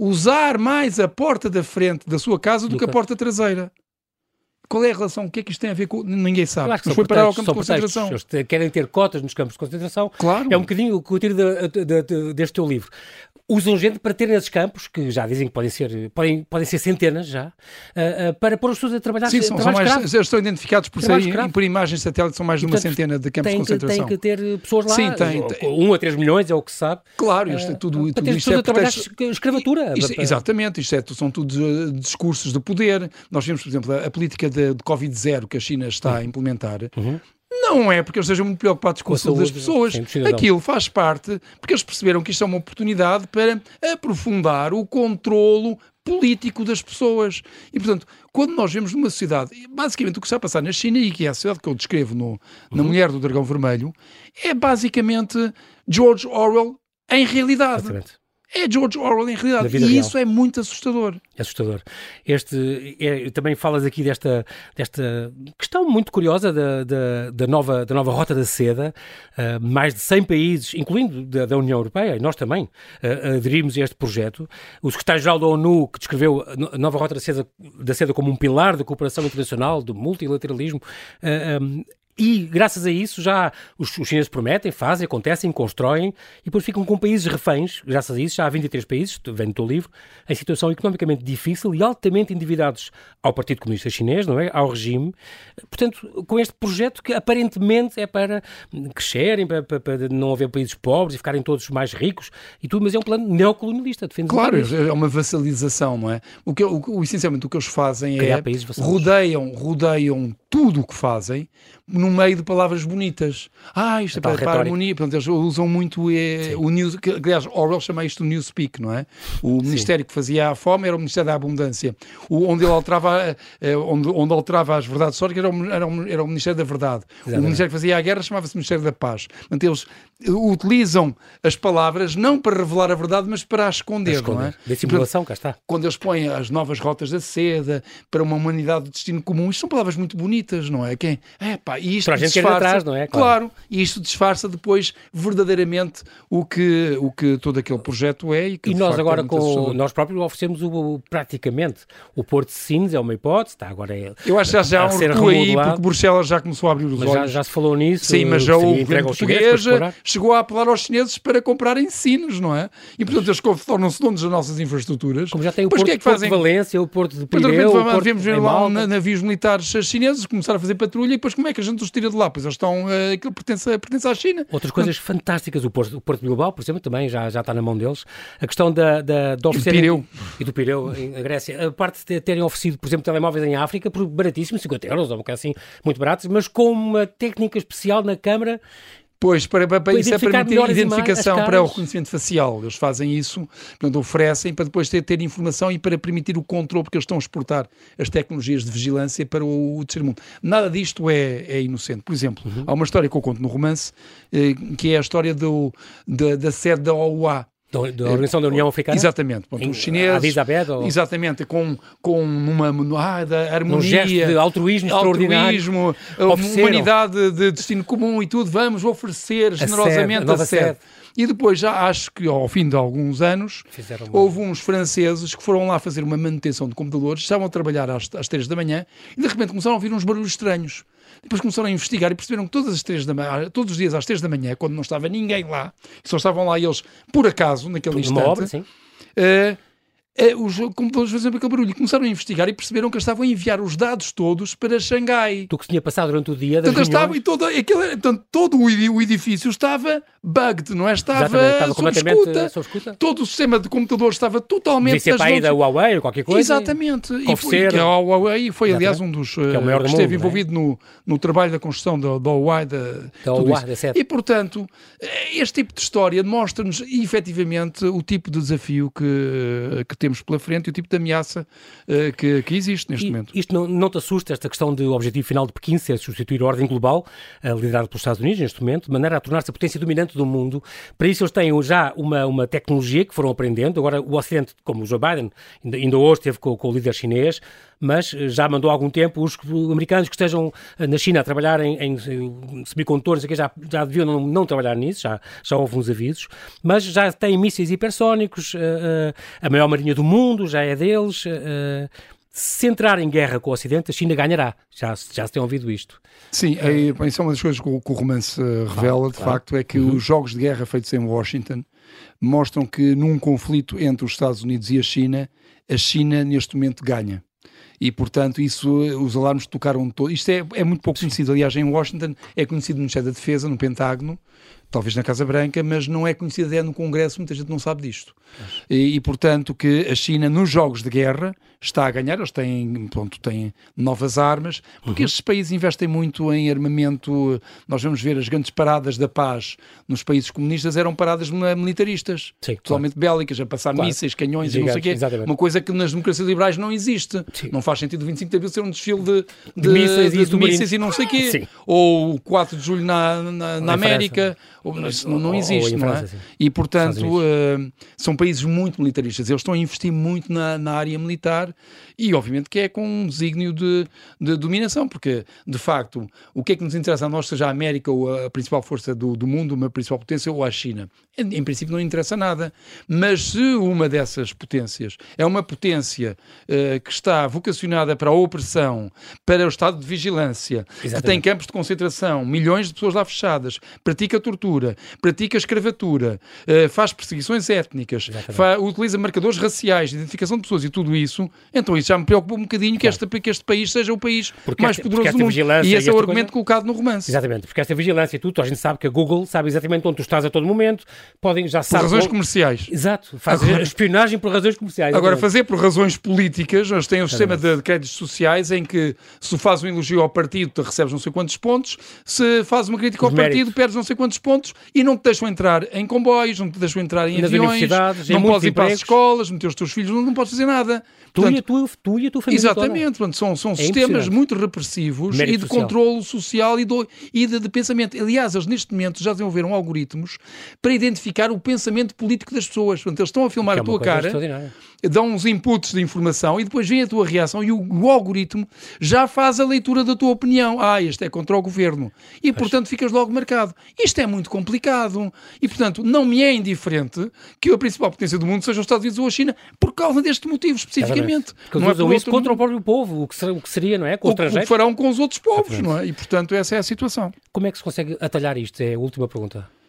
usar mais a porta da frente da sua casa do, do que a porta traseira. Qual é a relação? O que é que isto tem a ver com. Ninguém sabe. Mas foi parar ao campo de concentração. Eles querem ter cotas nos campos de concentração. Claro. É um bocadinho o que eu tiro de, de, de, deste teu livro usam gente para ter nesses campos, que já dizem que podem ser, podem, podem ser centenas já, uh, uh, para pôr as pessoas a trabalhar Sim, são, são mais, eles estão identificados por, ser, por imagens satélite, são mais de uma Portanto, centena de campos de concentração. Que, tem que ter pessoas lá, Sim, tem, um a três milhões é o que se sabe. Claro, isto é tudo, uh, tudo isto é a trabalhar escravatura. Isto, exatamente, isto é, são tudo discursos de poder. Nós vimos, por exemplo, a, a política de, de Covid-0 que a China está a implementar, uhum. Não é porque eles estejam muito preocupados com, a saúde das pessoas. Aquilo faz parte porque eles perceberam que isto é uma oportunidade para aprofundar o controlo político das pessoas. E, portanto, quando nós vemos numa sociedade, basicamente o que está a passar na China e que é a sociedade que eu descrevo no, na uhum. Mulher do Dragão Vermelho, é basicamente George Orwell em realidade. Exatamente é George Orwell em realidade. E real. isso é muito assustador. É assustador. Este, é, também falas aqui desta, desta questão muito curiosa da, da, da nova, da nova Rota da Seda. Uh, mais de 100 países, incluindo da, da União Europeia, e nós também, uh, aderimos a este projeto. O secretário-geral da ONU, que descreveu a nova Rota da Seda, da Seda como um pilar da cooperação internacional, do multilateralismo, uh, um, e, graças a isso, já os, os chineses prometem, fazem, acontecem, constroem e depois ficam com países reféns. Graças a isso, já há 23 países, vem do teu livro, em situação economicamente difícil e altamente endividados ao Partido Comunista Chinês, não é? Ao regime. Portanto, com este projeto que aparentemente é para crescerem, para, para, para não haver países pobres e ficarem todos mais ricos e tudo, mas é um plano neocolonialista. Claro, é uma vassalização, não é? O que, o, o, essencialmente o que eles fazem Criar é rodeiam, rodeiam tudo o que fazem no meio de palavras bonitas. Ah, isto é, para, para a harmonia. Portanto, eles usam muito é, o news. Que, aliás, Orwell chama isto de newspeak, não é? O Sim. ministério que fazia a fome era o Ministério da Abundância. O, onde ele alterava, é, onde, onde alterava as verdades históricas era o, era o, era o Ministério da Verdade. Exatamente. O Ministério que fazia a guerra chamava-se Ministério da Paz. Portanto, eles utilizam as palavras não para revelar a verdade, mas para a esconder, esconder. não é? Cá está. Quando eles põem as novas rotas da seda para uma humanidade de destino comum, isto são palavras muito bonitas, não é? Quem? É pá, isto para a gente disfarça, atrás, não é? Claro. claro, isto disfarça depois verdadeiramente o que, o que todo aquele projeto é. E, e nós agora, é com, nós próprios oferecemos o, praticamente o Porto de Sines, é uma hipótese, está agora é, Eu acho que já, há um recuo aí, porque Bruxelas já começou a abrir os mas olhos. Já, já se falou nisso. Sim, mas já o governo português chegou a apelar aos chineses para comprarem sinos, não é? E portanto eles tornam-se donos das nossas infraestruturas. Como já tem o Porto, que é que fazem? de Valência, o Porto de Pireu, o Porto Vemos ver lá navios militares chineses começar a fazer patrulha e depois como é que a gente os tira de lá? Pois eles estão, uh, aquilo pertence, pertence à China. Outras coisas não. fantásticas, o Porto, o Porto Bilbao, por exemplo, também já, já está na mão deles. A questão da, da, de oferecerem... E do Pireu. E do Pireu, em Grécia. A parte de terem oferecido, por exemplo, telemóveis em África por baratíssimo, 50 euros, ou um bocado assim, muito baratos, mas com uma técnica especial na câmara Pois, para, para, para isso é permitir identificação para o reconhecimento facial. Eles fazem isso, portanto, oferecem para depois ter, ter informação e para permitir o controle, porque eles estão a exportar as tecnologias de vigilância para o, o terceiro mundo. Nada disto é, é inocente. Por exemplo, uhum. há uma história que eu conto no romance, eh, que é a história do, da, da sede da OUA, da, Organização da União Africana? Exatamente. Ponto, os chineses. Ou... Exatamente, com, com uma ah, da harmonia. Um gesto de altruísmo, altruísmo humanidade de destino comum e tudo. Vamos oferecer generosamente a, sede, a, a sede. sede. E depois já acho que ao fim de alguns anos Fizeram houve uns franceses que foram lá fazer uma manutenção de computadores, estavam a trabalhar às, às 3 da manhã e de repente começaram a ouvir uns barulhos estranhos. Depois começaram a investigar e perceberam que todas as três da manhã, todos os dias às três da manhã, quando não estava ninguém lá, só estavam lá eles por acaso, naquele por instante, obra, uh, eh, os computadores faziam aquele barulho. Começaram a investigar e perceberam que estavam a enviar os dados todos para Xangai. Do que se tinha passado durante o dia das portanto, estava, e todo, aquele, portanto, todo o edifício estava bugged, não é? Estava, estava sob, escuta, sob escuta. Todo o sistema de computadores estava totalmente... Devia ser para aí da Huawei ou qualquer coisa. Exatamente. E foi, a Huawei foi, aliás, um dos que, é que esteve mundo, é? envolvido é? no, no trabalho da construção da, da Huawei. Da, da Huawei, da E, portanto, este tipo de história demonstra-nos, efetivamente, o tipo de desafio que, que temos pela frente e o tipo de ameaça uh, que, que, existe neste e, momento. Isto não, não te assusta, esta questão do objetivo final de Pequim ser substituir a ordem global, uh, liderada pelos Estados Unidos neste momento, de maneira a tornar-se a potência dominante do mundo. Para isso eles têm já uma, uma tecnologia que foram aprendendo. Agora o Ocidente, como o Joe Biden, ainda, ainda hoje esteve com, com o líder chinês, mas eh, já mandou há algum tempo os americanos que estejam na China a trabalhar em, em semicondutores, já, já deviam não, não, trabalhar nisso, já, já houve uns avisos, mas já têm mísseis hipersónicos, uh, uh, a maior marinha do mundo já é deles. Uh, se entrar em guerra com o Ocidente, a China ganhará. Já, já se tem ouvido isto. Sim, é, bem, isso é uma das coisas que o, que o romance revela, claro, de claro. facto, é que uhum. os jogos de guerra feitos em Washington mostram que num conflito entre os Estados Unidos e a China, a China neste momento ganha e, portanto, isso, os alarmes tocaram todo. Isto é, é muito pouco conhecido. Aliás, em Washington é conhecido no Ministério da Defesa, no Pentágono, talvez na Casa Branca, mas não é conhecido é no Congresso, muita gente não sabe disto. E, e, portanto, que a China, nos jogos de guerra, está a ganhar, eles têm, pronto, têm novas armas, porque uhum. estes países investem muito em armamento. Nós vamos ver as grandes paradas da paz nos países comunistas eram paradas militaristas, Sim, totalmente claro. bélicas, a passar claro. mísseis, canhões Gigantes, e não sei o quê. Exatamente. Uma coisa que nas democracias liberais não existe. Sim. Não faz sentido o 25 de abril ser um desfile de, de, de mísseis, de, de mísseis e não sei o quê. Sim. Ou o 4 de julho na, na, na América. Não, não existe, ou, ou não é? E, portanto, uh, são países muito militaristas. Eles estão a investir muito na, na área militar e, obviamente, que é com um desígnio de, de, dominação, porque, de facto, o que é que nos interessa a nós, seja a América ou a principal força do, do mundo, uma principal potência, ou a China? Em, princípio, não interessa nada. Mas se uma dessas potências é uma potência uh, que está vocacionada para a opressão, para o estado de vigilância, Exatamente. que tem campos de concentração, milhões de pessoas lá fechadas, pratica tortura, pratica escravatura, uh, faz perseguições étnicas, utiliza marcadores raciais, identificação de pessoas e tudo isso, então isso já me preocupa um bocadinho claro. que, esta, que este país seja o país porque mais esta, poderoso do mundo. E esse é o argumento coisa... colocado no romance. Exatamente, porque esta vigilância e tudo, a gente sabe que a Google sabe exatamente onde tu estás a todo momento, podem já saber. Por razões comerciais. Exato, fazer agora, espionagem por razões comerciais. Agora, fazer por razões políticas, nós temos um sistema de créditos sociais em que se faz um elogio ao partido, recebes não sei quantos pontos, se faz uma crítica Os ao méritos. partido, perdes não sei quantos pontos e não te deixam entrar em comboios, não te deixam entrar em Nas aviões, não podes ir para as escolas, meter os teus filhos, não, não podes fazer nada. Tu, Portanto, e a tua, tu e a tua família. Exatamente, portanto, são, são é sistemas muito repressivos Mérito e de social. controle social e, do, e de, de, pensamento. Aliás, eles neste momento já desenvolveram algoritmos para identificar o pensamento político das pessoas. Portanto, eles estão a filmar é a tua cara, dão uns inputs de informação e depois vem a tua reação e o, o, algoritmo já faz a leitura da tua opinião. Ah, este é contra o governo. E, portanto, ficas logo marcado. Isto é muito complicado. E, portanto, não me é indiferente que a principal potência do mundo seja os Estados Unidos ou a China por causa deste motivo especificamente. Porque não é usam isso contra o próprio povo, o que, o que seria, não é? Com o, o que farão com os outros povos, não é? E, portanto, essa é a situação. Como é que se consegue atalhar isto? É a última pergunta.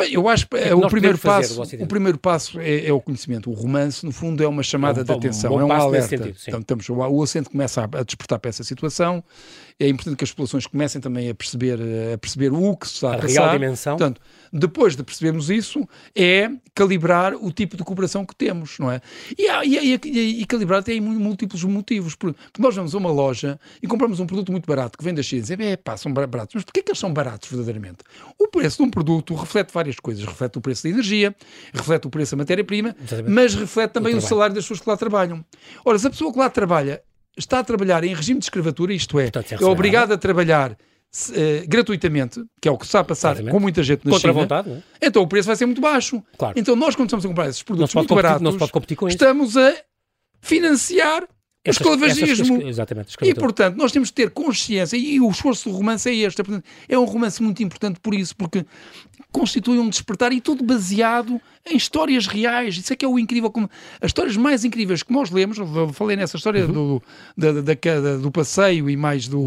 Bem, eu acho que é, é o, primeiro passo, o primeiro passo é, é, o conhecimento. O romance, no fundo, é uma chamada é um, de atenção, um é um alerta. Sentido, então, estamos, o Ocidente começa a, a despertar para essa situação. É importante que as populações comecem também a perceber, a perceber o que se está a, a passar. real dimensão. Portanto, depois de percebermos isso, é calibrar o tipo de cooperação que temos, não é? E, e, e, e calibrar tem múltiplos motivos. Porque nós vamos a uma loja e compramos um produto muito barato que vem da China e dizemos, é pá, são baratos. Mas porquê que eles são baratos verdadeiramente? O preço de um produto reflete várias coisas. Reflete o preço da energia, reflete o preço da matéria-prima, mas reflete também o, o salário das pessoas que lá trabalham. Ora, se a pessoa que lá trabalha está a trabalhar em regime de escravatura, isto é, Portanto, é, é obrigado a trabalhar Uh, gratuitamente, que é o que está a passar Exatamente. com muita gente na Contra China, vontade, é? então o preço vai ser muito baixo. Claro. Então nós, quando estamos a comprar esses produtos muito baratos, estamos a financiar o esclavagismo. exatamente. E, portanto, nós temos que ter consciência, e o esforço do romance é este. Portanto, é um romance muito importante por isso, porque constitui um despertar e tudo baseado em histórias reais. Isso é que é o incrível. Como, as histórias mais incríveis que nós lemos, eu falei nessa história uhum. do, da, da, da, do passeio e mais do,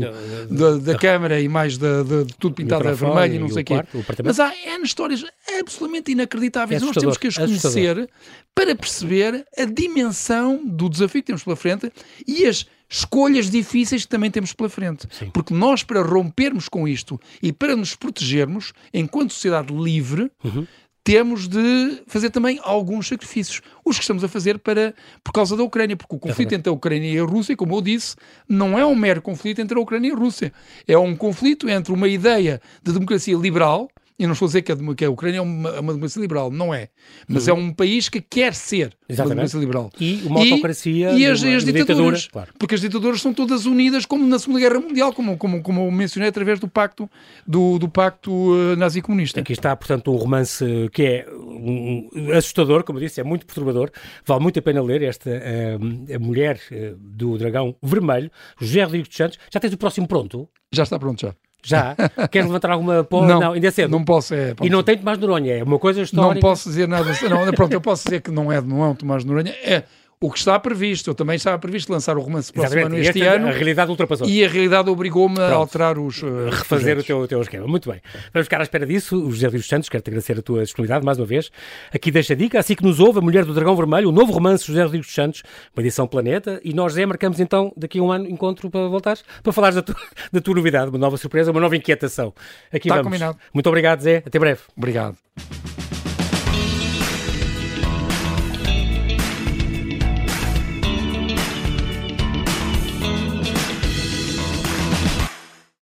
da, da, câmara e mais de, de tudo pintado a vermelho e não sei o quê. Mas há N histórias absolutamente inacreditáveis. É nós temos que as conhecer para perceber a dimensão do desafio que temos pela frente e as escolhas difíceis que também temos pela frente. Sim. Porque nós, para rompermos com isto e para nos protegermos, enquanto sociedade livre, uhum. temos de fazer também alguns sacrifícios. Os que estamos a fazer para, por causa da Ucrânia, porque o conflito é entre a Ucrânia e a Rússia, como eu disse, não é um mero conflito entre a Ucrânia e a Rússia. É um conflito entre uma ideia de democracia liberal eu não estou a dizer que a, que a Ucrânia é uma, uma, democracia liberal, não é. Mas uhum. é um país que quer ser Exatamente. uma democracia liberal. E uma autocracia e, e as, as ditaduras. Ditadura, claro. Porque as ditaduras são todas unidas, como na Segunda Guerra Mundial, como, como, como mencionei através do pacto, do, do pacto uh, nazi-comunista. Aqui está, portanto, um romance que é um, assustador, como eu disse, é muito perturbador. Vale muito a pena ler esta uh, a mulher uh, do dragão vermelho, José Rodrigues dos Santos. Já tens o próximo pronto? Já está pronto, já. Já? Queres levantar alguma porra? Não, não, ainda é cedo. Não posso. É, e não tem Tomás Noronha, é uma coisa histórica. Não posso dizer nada. Não, pronto, eu posso dizer que não é, não é um Tomás Noronha. É o que está previsto. Eu também estava previsto lançar o romance próximo ano este ano. A realidade ultrapassou. E a realidade obrigou-me a alterar os. Uh, Refazer o teu, o teu esquema. Muito bem. Vamos ficar à espera disso. O José Luís Santos, quero-te agradecer a tua disponibilidade mais uma vez. Aqui deixa a dica. Assim que nos ouve, A Mulher do Dragão Vermelho, o novo romance José dos Santos, uma edição Planeta. E nós, Zé, marcamos então daqui a um ano encontro para voltares, para falares da, tu, da tua novidade, uma nova surpresa, uma nova inquietação. Aqui Está vamos. combinado. Muito obrigado, Zé. Até breve. Obrigado.